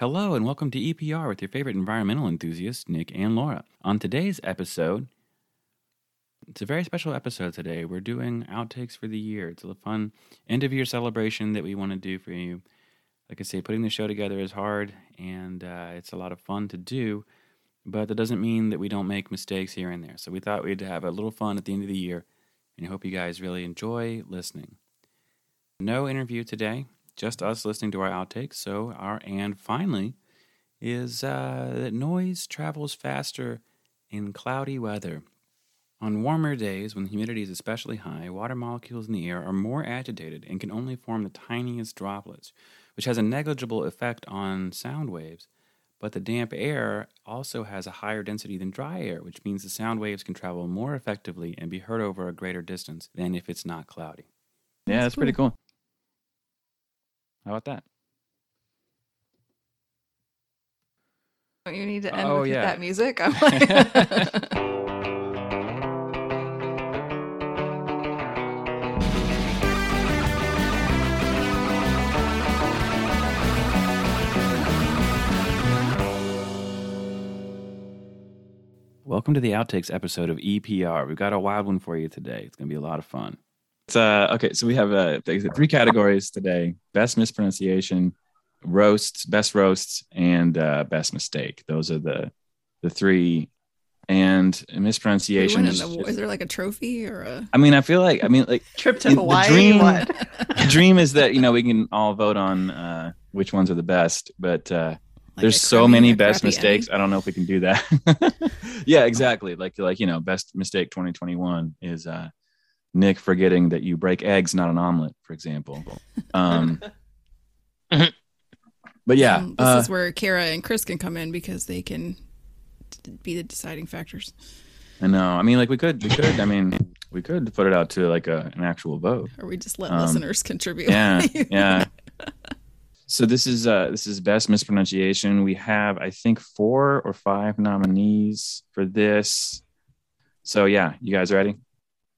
Hello, and welcome to EPR with your favorite environmental enthusiasts, Nick and Laura. On today's episode, it's a very special episode today. We're doing outtakes for the year. It's a fun end of year celebration that we want to do for you. Like I say, putting the show together is hard and uh, it's a lot of fun to do, but that doesn't mean that we don't make mistakes here and there. So we thought we'd have a little fun at the end of the year, and I hope you guys really enjoy listening. No interview today, just us listening to our outtakes. So, our and finally is uh, that noise travels faster in cloudy weather. On warmer days, when the humidity is especially high, water molecules in the air are more agitated and can only form the tiniest droplets, which has a negligible effect on sound waves. But the damp air also has a higher density than dry air, which means the sound waves can travel more effectively and be heard over a greater distance than if it's not cloudy. Yeah, that's pretty cool. How about that? Don't you need to end Oh, with yeah. that music? I'm like, Welcome to the Outtakes episode of EPR. We've got a wild one for you today. It's going to be a lot of fun. It's, uh, okay, so we have uh, three categories today best mispronunciation, roasts, best roasts, and uh, best mistake. Those are the the three. And mispronunciation is. an award. Is there like a trophy or a? I mean, I feel like, I mean, like, Trip to In the Hawaii. dream- What? the dream is that, you know, we can all vote on uh, which ones are the best, but uh, like there's so crummy many best crappy mistakes. I don't know if we can do that. yeah, exactly. Like like you know, best mistake 2021 is uh, Nick forgetting that you break eggs, not an omelet, for example. Um, but yeah, Um, this uh, is where Kara and Chris can come in because they can d- be the deciding factors. I know. I mean, like we could, we could. I mean, we could put it out to like a, an actual vote. Or we just let Um, listeners contribute. Yeah, yeah. So this is uh this is best mispronunciation. We have I think four or five nominees for this. So yeah, you guys ready? I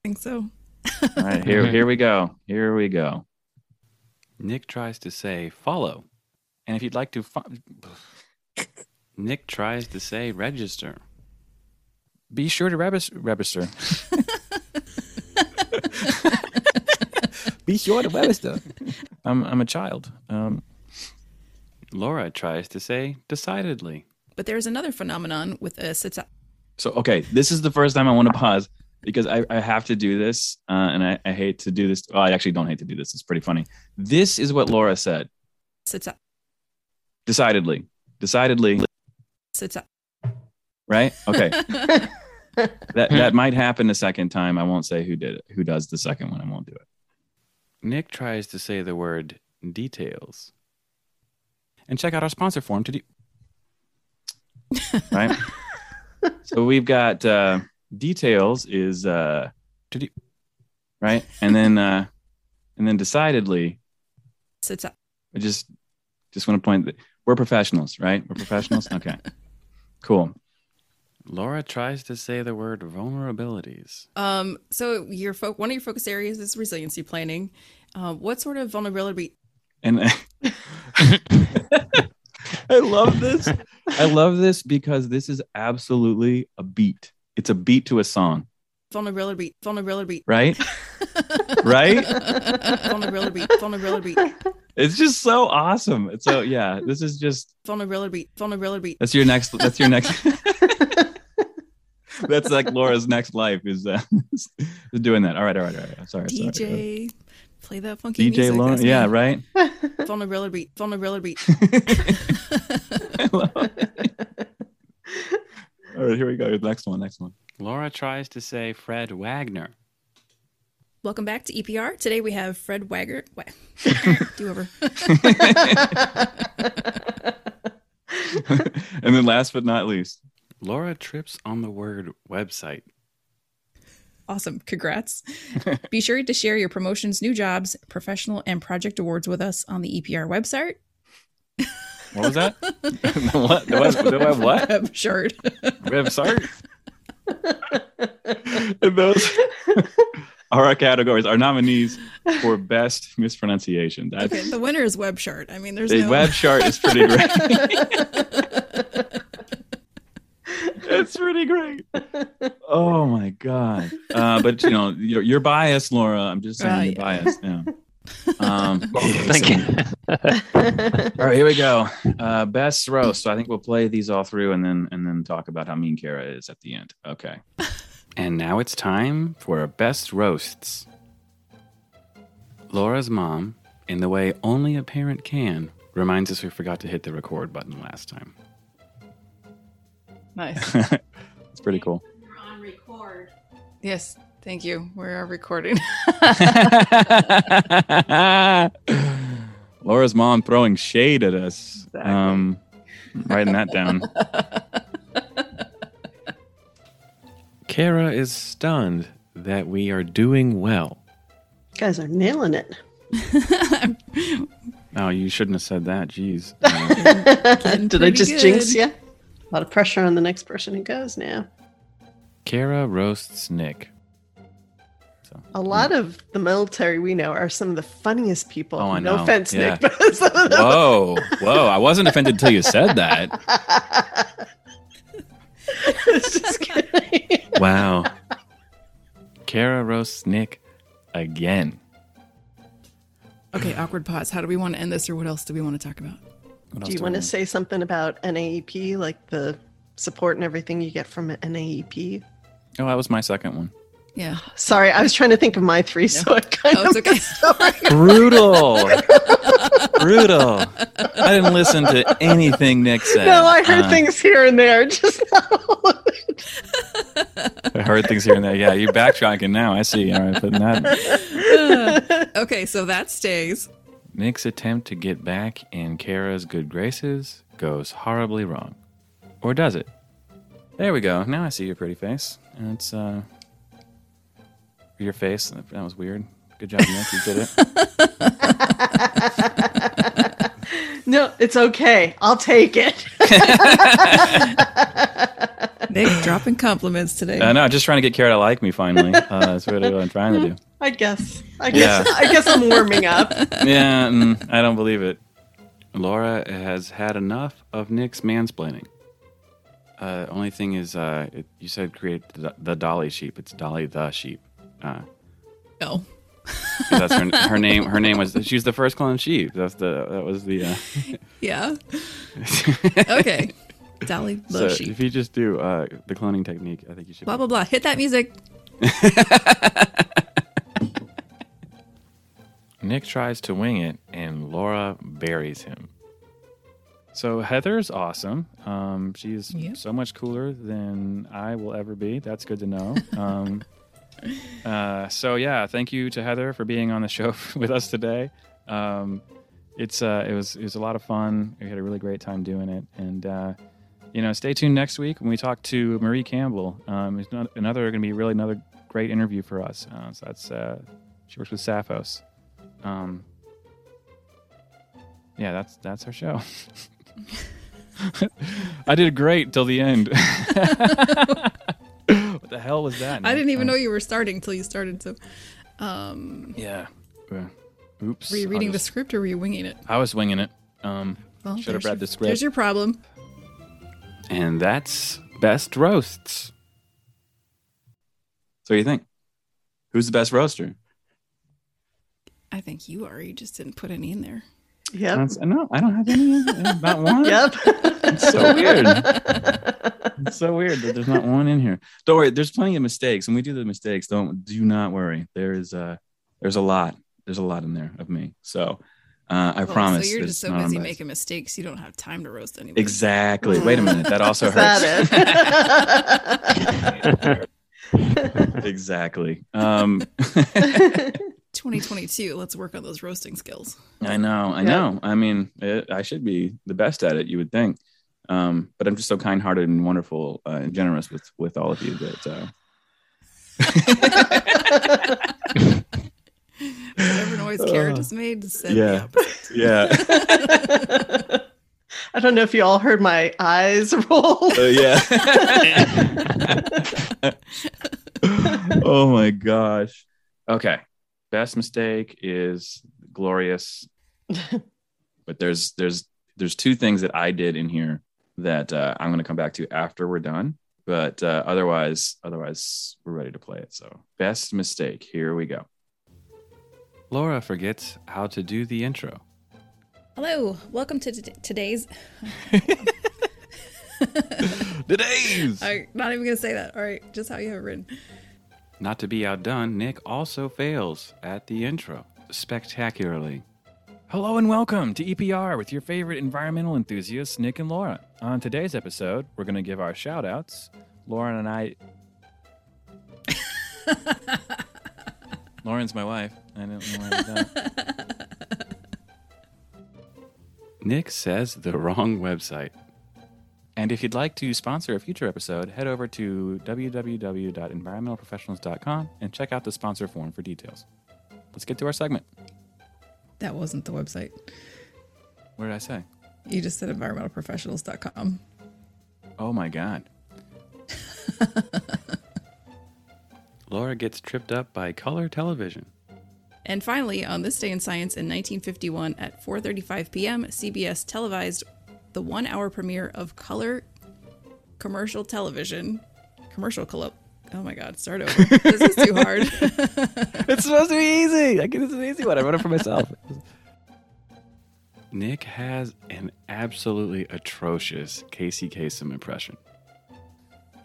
think so. All right, here here we go. Here we go. Nick tries to say follow, and if you'd like to, fo- Nick tries to say register. Be sure to regis- register. Be sure to register. I'm I'm a child. Um, Laura tries to say decidedly. But there's another phenomenon with a sita- So okay, this is the first time I want to pause because I, I have to do this, uh, and I, I hate to do this. Well, I actually don't hate to do this. It's pretty funny. This is what Laura said. sita- Decidedly, decidedly, sita- right? Okay, that that might happen a second time. I won't say who did it. Who does the second one? I won't do it. Nick tries to say the word details, and check out our sponsor form to do. right. so we've got uh, details is uh, to do, right, and then uh, and then decidedly, sita- I just just want to point that we're professionals, right? We're professionals. Okay, cool. Laura tries to say the word vulnerabilities. Um, so your fo- one of your focus areas is resiliency planning. Uh, what sort of vulnerability? And I love this. I love this because this is absolutely a beat. It's a beat to a song, Vulnerability, vulnerability, right? right? vulnerability, vulnerability, It's on a beat. It's just so awesome. It's so yeah, this is just vulnerability, vulnerability. that's your next that's your next That's like Laura's next life is uh, is doing that. All right, all right, all right. I'm sorry. sorry. DJ, play that funky DJ music. Laura. Yeah, right. Vulnerability, vulnerability. I love it. All right, here we go. Next one, next one. Laura tries to say Fred Wagner. Welcome back to EPR. Today we have Fred Wagner. Wa- Do over. and then last but not least, Laura trips on the word website. Awesome. Congrats. Be sure to share your promotions, new jobs, professional, and project awards with us on the EPR website. What was that? the what? The web, the web what? Web shirt. Website? and those are our categories, our nominees for best mispronunciation. That's Okay, the winner is Web Chart. I mean, there's the no web chart is pretty great. it's pretty great. Oh my god! Uh, but you know, you're, you're biased, Laura. I'm just saying you're yeah. biased. Yeah. Um, Thank you. All right, here we go. Uh, best roast. So I think we'll play these all through and then and then talk about how mean Kara is at the end. Okay. and now it's time for our best roasts. Laura's mom, in the way only a parent can, reminds us we forgot to hit the record button last time. nice. it's pretty cool. You're on record. Yes, thank you. We are recording. Laura's mom throwing shade at us. Exactly. Um, writing that down. Kara is stunned that we are doing well. guys are nailing it. Oh, you shouldn't have said that. Jeez. Did I just good. jinx you? A lot of pressure on the next person who goes now. Kara roasts Nick. So, A lot of the military we know are some of the funniest people. Oh, I know. no offense, Yeah. Nick, but some of them. Whoa, whoa! I wasn't offended until you said that. Just kidding. Wow. Kara roasts Nick again. okay, awkward pause. How do we want to end this, or what else do we want to talk about? What else Do you we want to say something about NAEP, like the support and everything you get from NAEP? Oh, that was my second one. Yeah. Sorry, I was trying to think of my three, so I kind Oh, of it's okay. Brutal. Brutal. I didn't listen to anything Nick said. No, I heard Uh, things here and there, just not all of it. I heard things here and there. Yeah, you're backtracking now. I see. All right, putting that. okay, so that stays. Nick's attempt to get back in Kara's good graces goes horribly wrong. Or does it? There we go. Now I see your pretty face. And it's, uh, your face. That was weird. Good job, Nick. You did it. No, it's okay. I'll take it. Nick dropping compliments today. Uh, no, just trying to get Kara to like me finally. Uh, that's really what I'm trying to do. I guess. I guess. Yeah. I guess I'm warming up. Yeah, mm, I don't believe it. Laura has had enough of Nick's mansplaining. Uh, only thing is, uh, it, you said create the, the Dolly sheep. It's Dolly the sheep. Uh, no. 'cause that's her, her name. Her name was. She was the first clone sheep. That's the. That was the. Uh, Yeah. Okay. Dolly so sheep. if you just do uh, the cloning technique, I think you should. Blah blah blah. Hit that music. Nick tries to wing it, and Laura buries him. So Heather's awesome. Um, she's Yep. so much cooler than I will ever be. That's good to know. Um, uh, so yeah, thank you to Heather for being on the show with us today. Um, it's uh, it was it was a lot of fun. We had a really great time doing it, and uh, you know, stay tuned next week when we talk to Marie Campbell. Um, it's not, another going to be really another great interview for us. Uh, so that's uh, she works with Sappos. Um, yeah, that's that's our show. I did great till the end. What the hell was that? I didn't even Uh, know you were starting until you started. So, um, Yeah. Uh, oops. were you I'll reading the script or were you winging it? I was winging it. Um, Well, Should have read your- the script. There's your problem. and that's best roasts. So what do you think? Who's the best roaster? I think you are. You just didn't put any in there. Yep. That's- no, I don't have any. Not one. Yep. It's so weird. It's so weird that there's not one in here. Don't worry, there's plenty of mistakes. and we do the mistakes, don't do not worry. There is uh there's a lot. There's a lot in there of me. So uh, I Oh, promise. So you're just so not on busy making mistakes, you don't have time to roast anybody. Exactly. Wait a minute. That also hurts. that exactly. Um 2022. Let's work on those roasting skills. I know. I Yeah. know. I mean, it, I should be the best at it, you would think. Um, but I'm just so kind-hearted and wonderful uh, and generous with with all of you that uh, Whatever noise Kara just made said yeah. the yeah. I don't know if you all heard my eyes roll. Uh, yeah. oh my gosh. Okay. Best mistake is glorious, but there's there's there's two things that I did in here that uh, I'm going to come back to after we're done. But uh, otherwise, otherwise we're ready to play it. So best mistake. Here we go. Laura forgets how to do the intro. Hello, welcome to t- today's. Today's. I'm not even gonna say that. All right, just how you have it written. Not to be outdone, Nick also fails at the intro spectacularly. Hello and welcome to EPR with your favorite environmental enthusiasts, Nick and Laura. On today's episode, we're going to give our shout outs. Lauren and I. Lauren's my wife. I don't know why I did that. Nick says the wrong website. And if you'd like to sponsor a future episode, head over to www.environmentalprofessionals.com and check out the sponsor form for details. Let's get to our segment. That wasn't the website. What did I say? You just said environmentalprofessionals.com. Oh my God. Laura gets tripped up by color television. And finally, on this day in science in 1951 at 4:35 p.m., CBS televised the 1-hour premiere of color commercial television. Commercial color. Oh my god, start over. this is too hard. it's supposed to be easy. I get this is an easy one. I wrote it for myself. Nick has an absolutely atrocious Casey Kasem impression.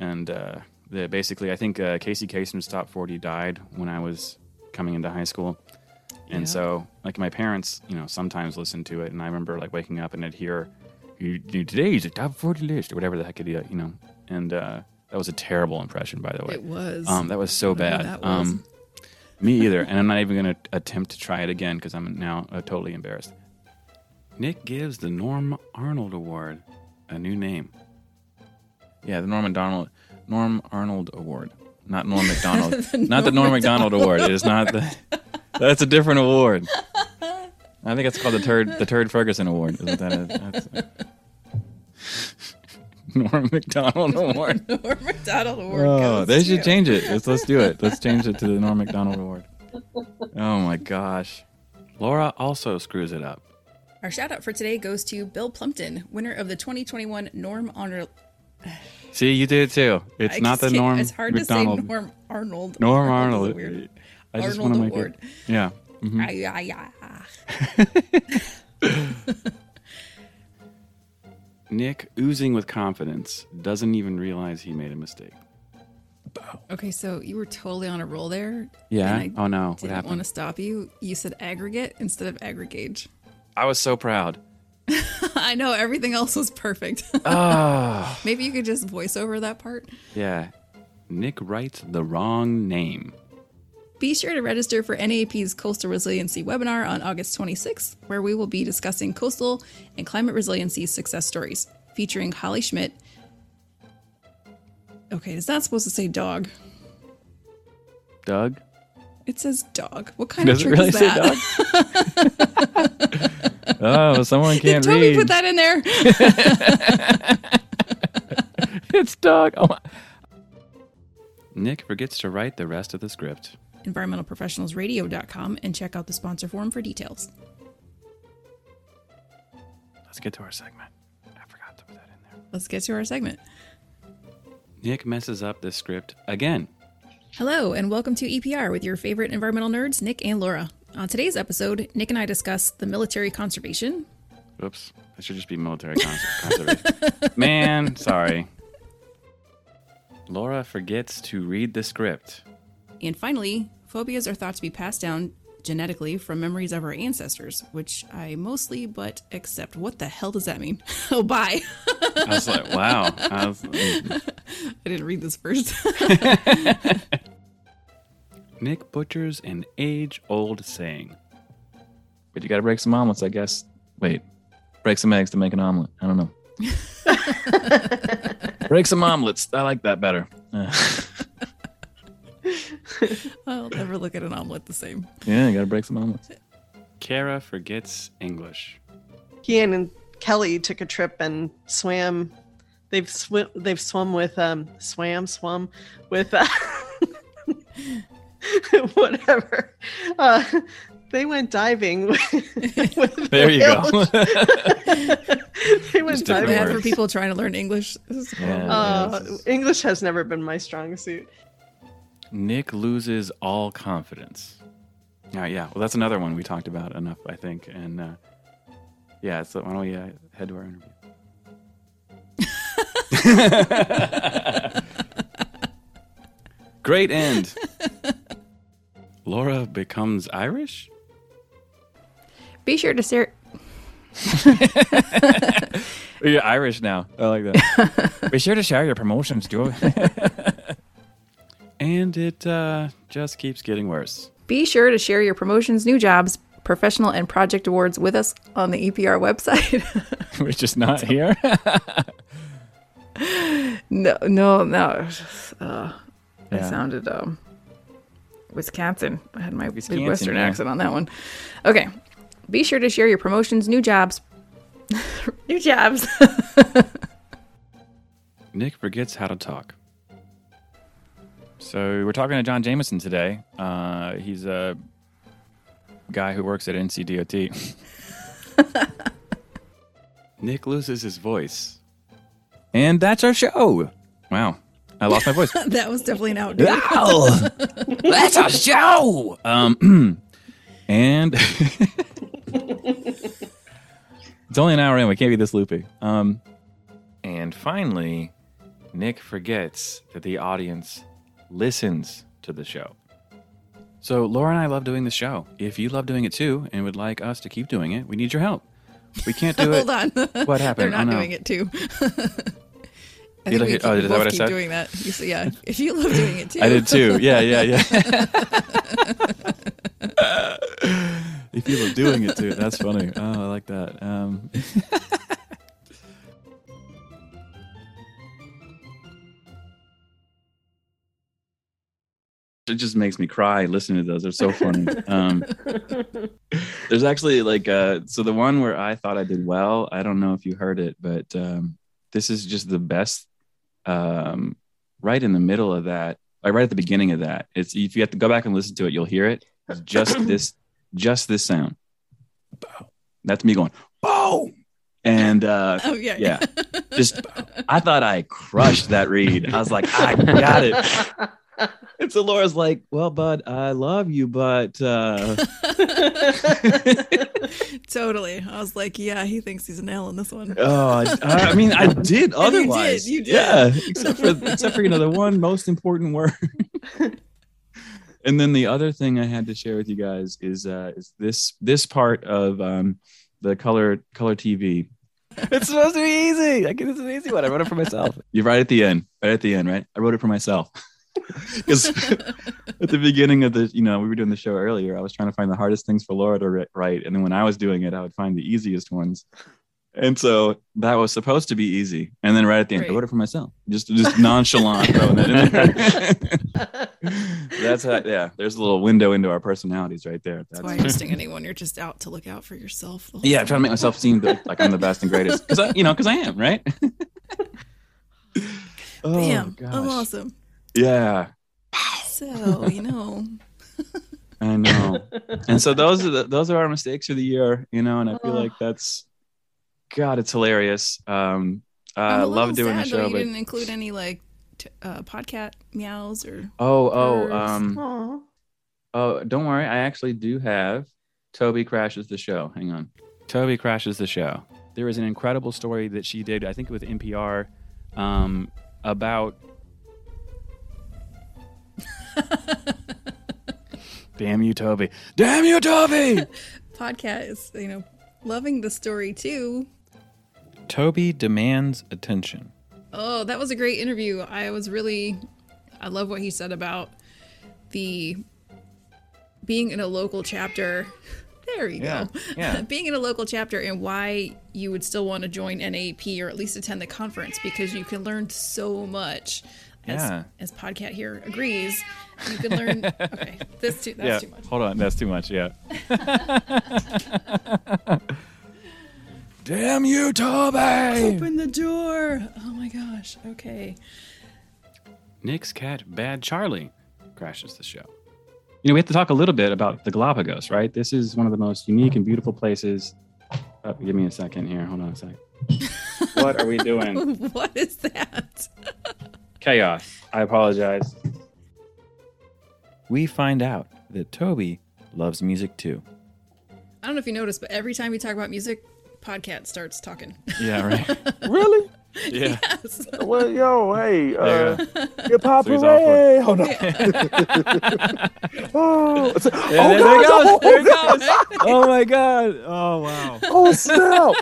And uh, the, basically, I think uh, Casey Kasem's top 40 died when I was coming into high school. And Yeah. so, like, my parents, you know, sometimes listen to it. And I remember, like, waking up and I'd hear, you, you, today's a top 40 list, or whatever the heck it is, you know. And uh, that was a terrible impression, by the way. it was. Um, that was so I don't know bad. that was. Um, me either, and I'm not even going to attempt to try it again because I'm now uh, totally embarrassed. Nick gives the Norm Arnold Award a new name. Yeah, the Norm Macdonald Norm Arnold Award, not Norm McDonald, The not the Norm McDonald, Macdonald Award. It is not the. That's a different award. I think it's called the Turd the Turd Ferguson Award. Is what that is. That's, Norm Macdonald Award. Norm Macdonald Award. Oh, they should to- change it. Let's let's do it. Let's change it to the Norm Macdonald Award. Oh my gosh. Laura also screws it up. Our shout out for today goes to Bill Plumpton, winner of the 2021 Norm Honor. See, you did it too. It's I not the Norm It's hard Macdonald. to say Norm Arnold. Norm is Arnold. I just Arnold want to make Award. it. Yeah. Mhm. Ah, yeah, yeah. Nick, oozing with confidence, doesn't even realize he made a mistake. Okay, so you were totally on a roll there. Yeah. Oh no. What Didn't happened? want to stop you. You said aggregate instead of aggregate. I was so proud. I know everything else was perfect. Oh. Maybe you could just voice over that part. yeah. Nick writes the wrong name. Be sure to register for NAEP's Coastal Resiliency webinar on August 26th, where we will be discussing coastal and climate resiliency success stories, featuring Holly Schmidt. Okay, is that supposed to say dog. Doug? It says dog. What kind Does of it trick really is say that? Doug? oh, someone can't Tell read. me put that in there. it's Doug. Oh my. Nick forgets to write the rest of the script. environmentalprofessionalsradio.com and check out the sponsor form for details. Let's get to our segment. I forgot to put that in there. Let's get to our segment. Nick messes up the script again. Hello, and welcome to EPR with your favorite environmental nerds, Nick and Laura. On today's episode, Nick and I discuss the military conservation, Oops. It should just be military cons- conservation. Man, sorry. Laura forgets to read the script. and finally, phobias are thought to be passed down genetically from memories of our ancestors, which I mostly but accept. What the hell does that mean? oh, bye. I was like, wow. I, was, mm. I didn't read this first. Nick butchers an age old saying. But you gotta break some omelets, I guess. Wait, break some eggs to make an omelet. I don't know. break some omelets. I like that better. I'll never look at an omelet the same. yeah, you gotta break some omelets. Kara forgets English. Ian and Kelly took a trip and swam. They've sw- they've swum with um swam swum with uh, whatever. Uh, they went diving. With, with There you go. whales. they went Just different diving. Bad for people trying to learn English. Yeah. Uh, English has never been my strong suit. Nick loses all confidence. Yeah, yeah. Well, that's another one we talked about enough, I think. And uh, yeah, so why don't we uh, head to our interview? Great end. Laura becomes Irish? Be sure to share. You're Irish now. I like that. Be sure to share your promotions, Joe. And it uh, just keeps getting worse. Be sure to share your promotions, new jobs, professional and project awards with us on the EPR website. We're just not here. no, no, no. it was just, Uh, I sounded um, Wisconsin. I had my Wisconsin, Midwestern yeah. accent on that one. Okay. Be sure to share your promotions, new jobs, new jobs. Nick forgets how to talk. So we're talking to John Jameson today. Uh, he's a guy who works at NCDOT. Nick loses his voice. And that's our show. Wow. I lost my voice. that was definitely an outdo. Wow. that's our show. Um, and it's only an hour in. We can't be this loopy. Um, and finally, Nick forgets that the audience listens to the show. So Laura and I love doing the show. If you love doing it too and would like us to keep doing it, we need your help. We can't do it. Hold on. What happened? They're not Oh, no. doing it too. I You think look we at- oh, keep- is that both what I keep said? doing that. You say, yeah, if you love doing it too. I did too. Yeah, yeah, yeah. if you love doing it too, that's funny. Oh, I like that. Um, it just makes me cry listening to those. They're so funny. Um, there's actually like uh, so the one where I thought I did well. I don't know if you heard it, but um, this is just the best. Um, right in the middle of that, like right at the beginning of that. It's if you have to go back and listen to it, you'll hear it. It's just this, just this sound. That's me going boom, and uh, Oh yeah, yeah, just I thought I crushed that read. I was like, I got it. And so Laura's like, "Well, bud, I love you, but uh, totally. I was like, yeah, he thinks he's an L in this one. oh, I, I mean, I did And you did, otherwise. you did. Yeah, except for except for you know the one most important word. and then the other thing I had to share with you guys is uh, is this this part of um, the color color TV. It's supposed to be easy. I get it's an easy one. I wrote it for myself. You're right at the end. Right at the end, right? I wrote it for myself. Because at the beginning of the, you know, we were doing the show earlier. I was trying to find the hardest things for Laura to write, and then when I was doing it, I would find the easiest ones. And so that was supposed to be easy. And then right at the end, I wrote it for myself. Just just nonchalant throwing that in there. That's how, yeah. There's a little window into our personalities right there. That's why you're sting anyone. You're just out to look out for yourself. yeah, I'm trying to make myself seem the- like I'm the best and greatest because you know because I am right. oh, Bam! gosh. I'm awesome. Yeah, So you know, I know. and so those are the those are our mistakes of the year, you know. And I feel Oh. like that's God, it's hilarious. Um, I'm love doing the sad, though show, You but didn't include any like t- uh, podcat meows or oh oh um Aw. oh don't worry, I actually do have Toby crashes the show. Hang on, Toby crashes the show. There is an incredible story that she did, I think, with NPR, um, about. Damn you, Toby! Damn you, Toby! Podcast is you know loving the story too. Toby demands attention. Oh, that was a great interview. I was really, I love what he said about the being in a local chapter. There you Yeah, go. yeah. being in a local chapter and why you would still want to join NAEP or at least attend the conference because you can learn so much. As, Yeah. as Podcat here agrees, you can learn. okay, this too. That's too much. Hold on, that's too much. Yeah. Damn you, Toby! Open the door. Oh my gosh. Okay. Nick's cat, Bad Charlie, crashes the show. You know, we have to talk a little bit about the Galapagos, right? This is one of the most unique and beautiful places. Oh, give me a second here. Hold on a second. what are we doing? what is that? Chaos. I apologize. We find out that Toby loves music too. I don't know if you noticed, but every time we talk about music, Podcat starts talking. Yeah, right. Really? Yeah. yes. Well, yo, hey, There uh, you hip hop So he's all for hooray! Hold on. oh, it's- Yeah, oh, there, God, it goes. oh, There goes. Oh my god. Oh wow. Oh, snap.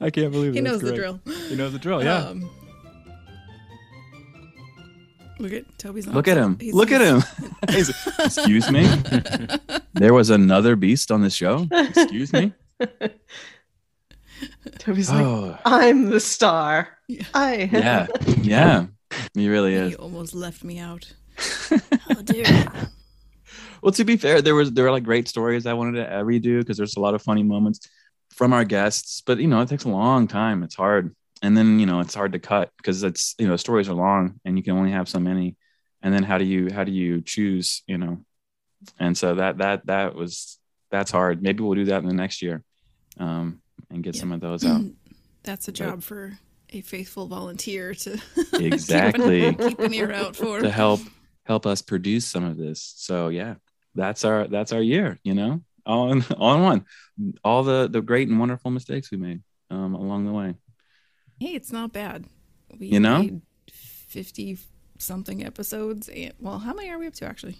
I can't believe He that's knows the drill. He knows the drill. Yeah. Um, look at Toby's. Look at him. He's- Look at him. He's- Excuse me. there was another beast on the show. Excuse me. Toby's like, Oh, I'm the star. Yeah. I yeah, yeah. He really is. He almost left me out. How dare you? Well, to be fair, there was there were like great stories I wanted to uh, redo because there's a lot of funny moments from our guests. But you know, it takes a long time. It's hard, and then you know, it's hard to cut because it's you know, stories are long and you can only have so many. And then how do you how do you choose? You know, and so that that that was that's hard. Maybe we'll do that in the next year, um, and get Yeah. some of those out. That's a job for a faithful volunteer to Exactly. keep, an, keep an ear out for. to help help us produce some of this. So yeah, that's our that's our year. You know, all in all in one, all the the great and wonderful mistakes we made um, along the way. Hey, it's not bad. We You know? made fifty something episodes. And, well, how many are we up to actually?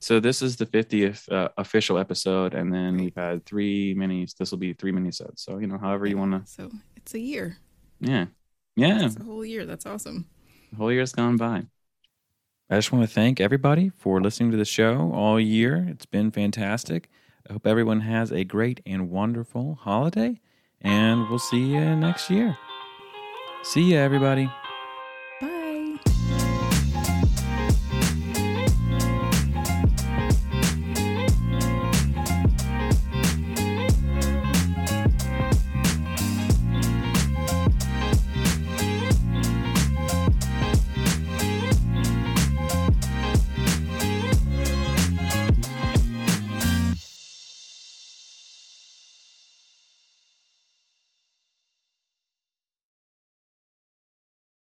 So this is the 50th uh, official episode, and then we've had three minis. This will be three minisodes. So you know, however you want to. So it's a year. Yeah, yeah. It's a whole year. That's awesome. The whole year's gone by. I just want to thank everybody for listening to the show all year. It's been fantastic. I hope everyone has a great and wonderful holiday, and we'll see you next year. See ya, everybody.